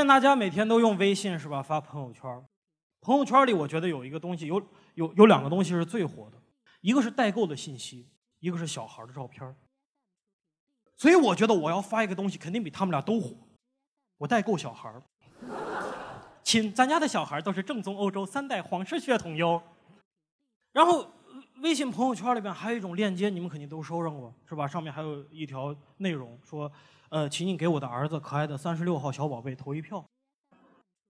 现大家每天都用微信是吧？发朋友圈，朋友圈里我觉得有一个东西，有有有两个东西是最火的，一个是代购的信息，一个是小孩的照片。所以我觉得我要发一个东西，肯定比他们俩都火。我代购小孩亲，咱家的小孩都是正宗欧洲三代皇室血统哟。然后微信朋友圈里边还有一种链接，你们肯定都收上过是吧？上面还有一条内容说。呃，请你给我的儿子可爱的三十六号小宝贝投一票。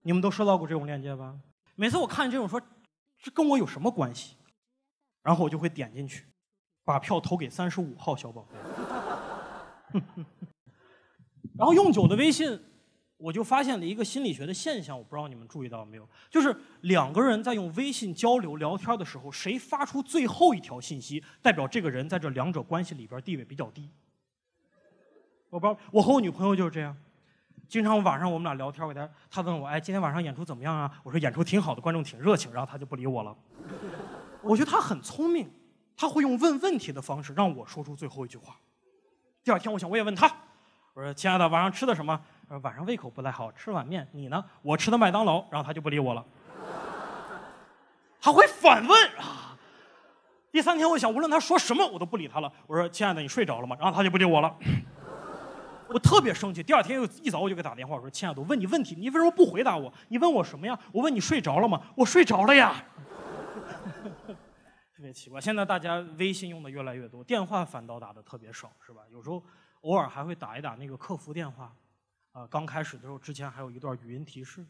你们都收到过这种链接吧？每次我看这种说，这跟我有什么关系？然后我就会点进去，把票投给三十五号小宝贝。然后用久的微信，我就发现了一个心理学的现象，我不知道你们注意到没有？就是两个人在用微信交流聊天的时候，谁发出最后一条信息，代表这个人在这两者关系里边地位比较低。我不知道，我和我女朋友就是这样，经常晚上我们俩聊天，我她她问我，哎，今天晚上演出怎么样啊？我说演出挺好的，观众挺热情，然后她就不理我了。我觉得她很聪明，她会用问问题的方式让我说出最后一句话。第二天我想我也问她，我说亲爱的，晚上吃的什么？晚上胃口不太好，吃碗面。你呢？我吃的麦当劳。然后他就不理我了。他会反问啊。第三天我想，无论他说什么，我都不理他了。我说亲爱的，你睡着了吗？然后他就不理我了。我特别生气，第二天又一早我就给打电话，我说：“亲爱的，我问你问题，你为什么不回答我？你问我什么呀？我问你睡着了吗？我睡着了呀。”特别奇怪，现在大家微信用的越来越多，电话反倒打的特别少，是吧？有时候偶尔还会打一打那个客服电话，啊，刚开始的时候之前还有一段语音提示，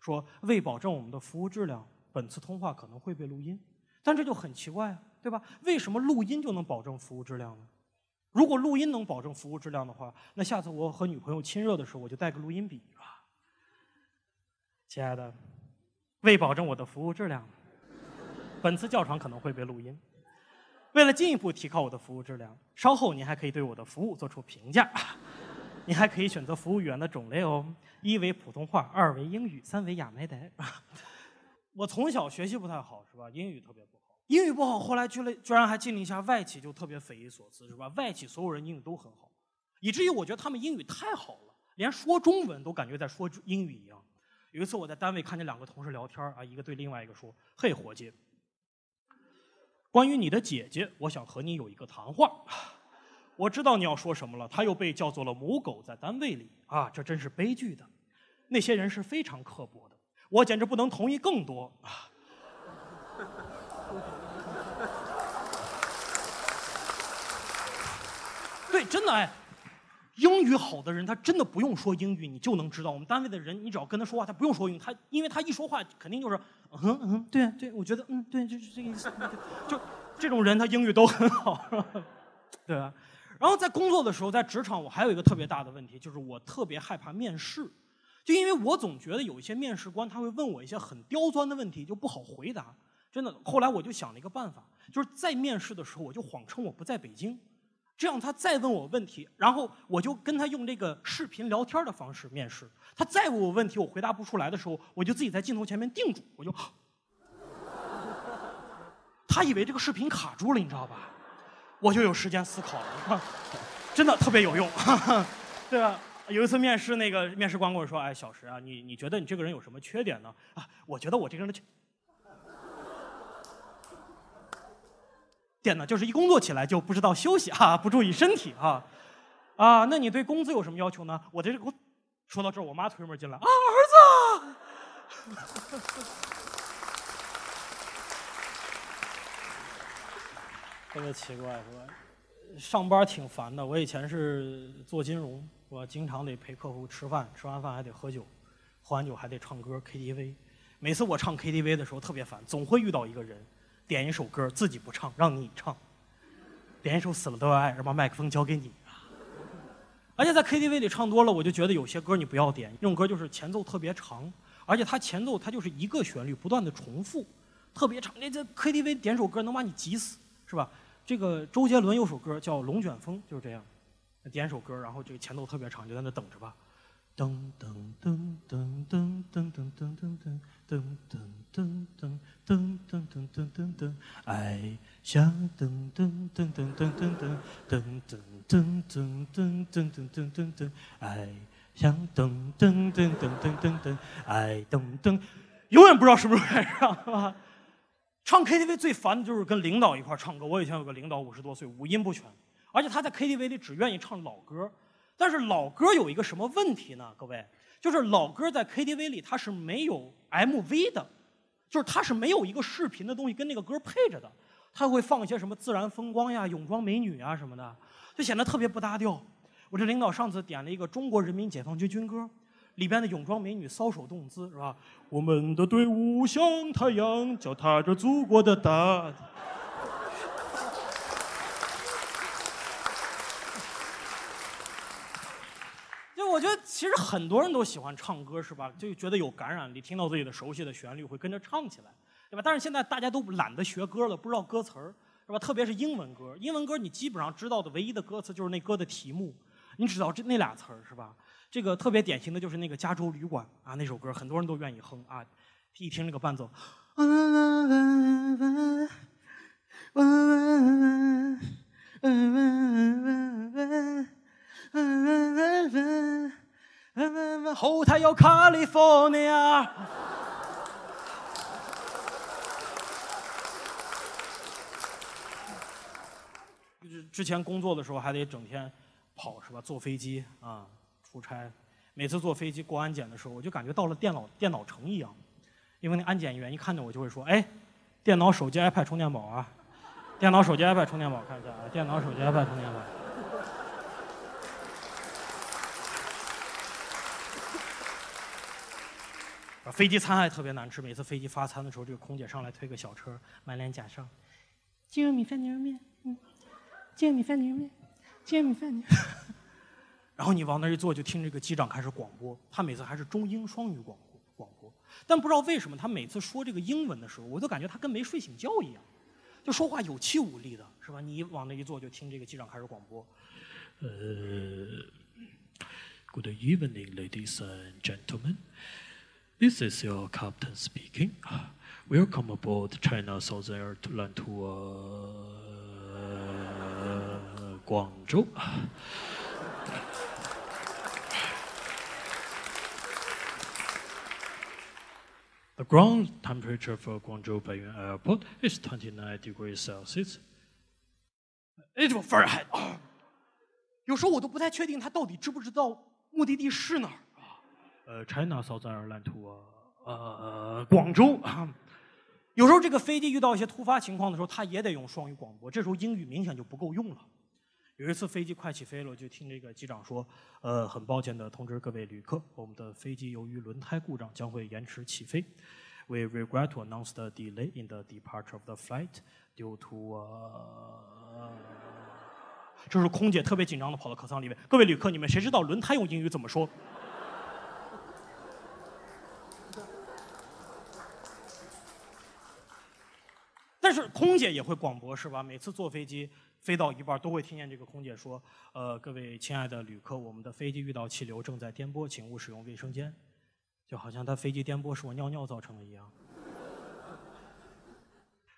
说为保证我们的服务质量，本次通话可能会被录音，但这就很奇怪啊，对吧？为什么录音就能保证服务质量呢？如果录音能保证服务质量的话，那下次我和女朋友亲热的时候，我就带个录音笔吧。亲爱的，为保证我的服务质量，本次教场可能会被录音。为了进一步提高我的服务质量，稍后您还可以对我的服务做出评价。你还可以选择服务员的种类哦，一为普通话，二为英语，三为亚美呆。我从小学习不太好，是吧？英语特别不好。英语不好，后来居然居然还进了一下外企，就特别匪夷所思，是吧？外企所有人英语都很好，以至于我觉得他们英语太好了，连说中文都感觉在说英语一样。有一次我在单位看见两个同事聊天啊，一个对另外一个说：“嘿，伙计，关于你的姐姐，我想和你有一个谈话。我知道你要说什么了，他又被叫做了母狗，在单位里啊，这真是悲剧的。那些人是非常刻薄的，我简直不能同意更多啊。”对，真的哎，英语好的人他真的不用说英语，你就能知道。我们单位的人，你只要跟他说话，他不用说英语，他因为他一说话肯定就是嗯嗯，对对，我觉得嗯对，就是这个意思。就这种人，他英语都很好，对吧？然后在工作的时候，在职场，我还有一个特别大的问题，就是我特别害怕面试，就因为我总觉得有一些面试官他会问我一些很刁钻的问题，就不好回答。真的，后来我就想了一个办法，就是在面试的时候，我就谎称我不在北京。这样他再问我问题，然后我就跟他用这个视频聊天的方式面试。他再问我问题，我回答不出来的时候，我就自己在镜头前面定住，我就。他以为这个视频卡住了，你知道吧？我就有时间思考了，真的特别有用，对吧？有一次面试，那个面试官跟我说：“哎，小石啊，你你觉得你这个人有什么缺点呢？”啊，我觉得我这个人的缺。点呢，就是一工作起来就不知道休息啊，不注意身体啊，啊，那你对工资有什么要求呢？我这个工，说到这儿，我妈推门进来啊，儿子，特别奇怪是吧？上班挺烦的，我以前是做金融，我经常得陪客户吃饭，吃完饭还得喝酒，喝完酒还得唱歌 KTV，每次我唱 KTV 的时候特别烦，总会遇到一个人。点一首歌自己不唱，让你唱。点一首《死了都要爱》，然后把麦克风交给你。而且在 KTV 里唱多了，我就觉得有些歌你不要点，那种歌就是前奏特别长，而且它前奏它就是一个旋律不断的重复，特别长。那这 KTV 点首歌能把你急死，是吧？这个周杰伦有首歌叫《龙卷风》，就是这样，点首歌，然后这个前奏特别长，就在那等着吧。噔噔噔噔噔噔噔噔噔噔。噔噔噔噔噔噔噔噔噔噔，爱像噔噔噔噔噔噔噔噔噔噔噔噔噔噔噔噔，爱像噔噔噔噔噔噔噔，爱噔噔，永远不知道什么时候开始唱，是吧？唱 KTV 最烦的就是跟领导一块唱歌。我以前有个领导五十多岁，五音不全，而且他在 KTV 里只愿意唱老歌。但是老歌有一个什么问题呢？各位，就是老歌在 KTV 里它是没有 MV 的，就是它是没有一个视频的东西跟那个歌配着的，它会放一些什么自然风光呀、泳装美女啊什么的，就显得特别不搭调。我这领导上次点了一个中国人民解放军军歌，里边的泳装美女搔首动姿，是吧？我们的队伍像太阳，脚踏着祖国的大地。就我觉得，其实很多人都喜欢唱歌，是吧？就觉得有感染力，听到自己的熟悉的旋律会跟着唱起来，对吧？但是现在大家都懒得学歌了，不知道歌词儿，是吧？特别是英文歌，英文歌你基本上知道的唯一的歌词就是那歌的题目。你知道这那俩词儿是吧？这个特别典型的就是那个《加州旅馆》啊，那首歌很多人都愿意哼啊，一听那个伴奏。后台有 California。之前工作的时候还得整天。跑是吧？坐飞机啊，出差，每次坐飞机过安检的时候，我就感觉到了电脑电脑城一样，因为那安检员一看见我就会说：“哎，电脑、手机、iPad 充电宝啊，电脑、手机、iPad 充电宝，看一下啊，电脑、手机、iPad 充电宝。”飞机餐还特别难吃，每次飞机发餐的时候，这个空姐上来推个小车，满脸假笑：“鸡肉米饭、牛肉面，嗯，鸡肉米饭、牛肉面。”煎米饭牛，然后你往那一坐，就听这个机长开始广播。他每次还是中英双语广播，但不知道为什么，他每次说这个英文的时候，我都感觉他跟没睡醒觉一样，就说话有气无力的，是吧？你往那一坐，就听这个机长开始广播。呃，Good evening, ladies and gentlemen. This is your captain speaking. Welcome aboard China Southern Airlines to. 广州。The ground temperature for Guangzhou Baiyuan Airport is 29 degrees Celsius. It will Fahrenheit. 有时候我都不太确定他到底知不知道目的地是哪儿啊？呃，China Southern Airlines to 呃广州啊。有时候这个飞机遇到一些突发情况的时候，他也得用双语广播，这时候英语明显就不够用了。有一次飞机快起飞了，就听这个机长说：“呃，很抱歉的通知各位旅客，我们的飞机由于轮胎故障将会延迟起飞。We regret to announce the delay in the departure of the flight due to…… 这是空姐特别紧张的跑到客舱里面。各位旅客，你们谁知道轮胎用英语怎么说？是空姐也会广播是吧？每次坐飞机。”飞到一半都会听见这个空姐说：“呃，各位亲爱的旅客，我们的飞机遇到气流，正在颠簸，请勿使用卫生间。”就好像他飞机颠簸是我尿尿造成的一样。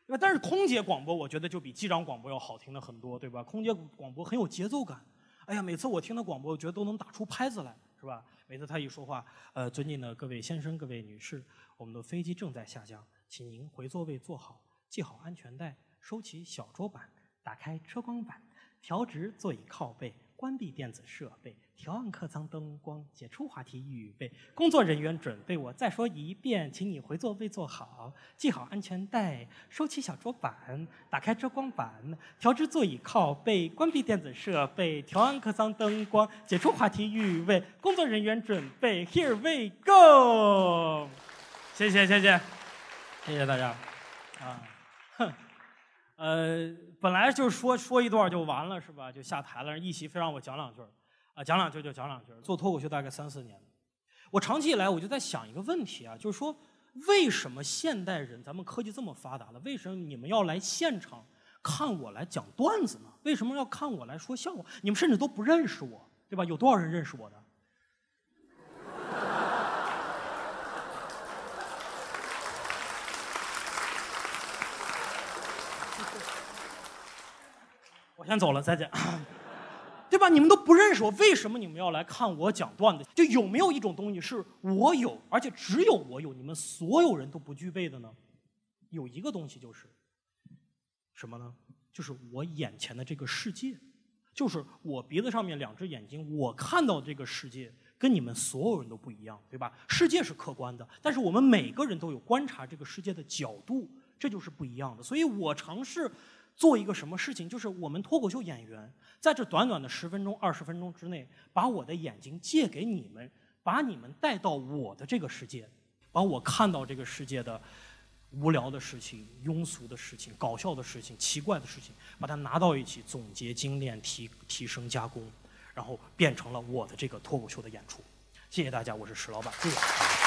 那但是空姐广播，我觉得就比机长广播要好听的很多，对吧？空姐广播很有节奏感。哎呀，每次我听的广播，我觉得都能打出拍子来，是吧？每次他一说话，呃，尊敬的各位先生、各位女士，我们的飞机正在下降，请您回座位坐好，系好安全带，收起小桌板。打开遮光板，调直座椅靠背，关闭电子设备，调暗客舱灯光，解除话题预备。工作人员准备，我再说一遍，请你回座位坐好，系好安全带，收起小桌板，打开遮光板，调直座椅靠背，关闭电子设备，调暗客舱灯光，解除话题预备。工作人员准备，Here we go！谢谢谢谢，谢谢大家，啊，呃，本来就是说说一段就完了，是吧？就下台了。一席非让我讲两句啊，讲两句就讲两句做脱口秀大概三四年，我长期以来我就在想一个问题啊，就是说，为什么现代人咱们科技这么发达了，为什么你们要来现场看我来讲段子呢？为什么要看我来说笑话？你们甚至都不认识我，对吧？有多少人认识我的？先走了，再见。对吧？你们都不认识我，为什么你们要来看我讲段子？就有没有一种东西是我有，而且只有我有，你们所有人都不具备的呢？有一个东西就是什么呢？就是我眼前的这个世界，就是我鼻子上面两只眼睛，我看到这个世界跟你们所有人都不一样，对吧？世界是客观的，但是我们每个人都有观察这个世界的角度，这就是不一样的。所以我尝试。做一个什么事情？就是我们脱口秀演员在这短短的十分钟、二十分钟之内，把我的眼睛借给你们，把你们带到我的这个世界，把我看到这个世界的无聊的事情、庸俗的事情、搞笑的事情、奇怪的事情，把它拿到一起，总结、精炼、提提升、加工，然后变成了我的这个脱口秀的演出。谢谢大家，我是石老板，谢谢。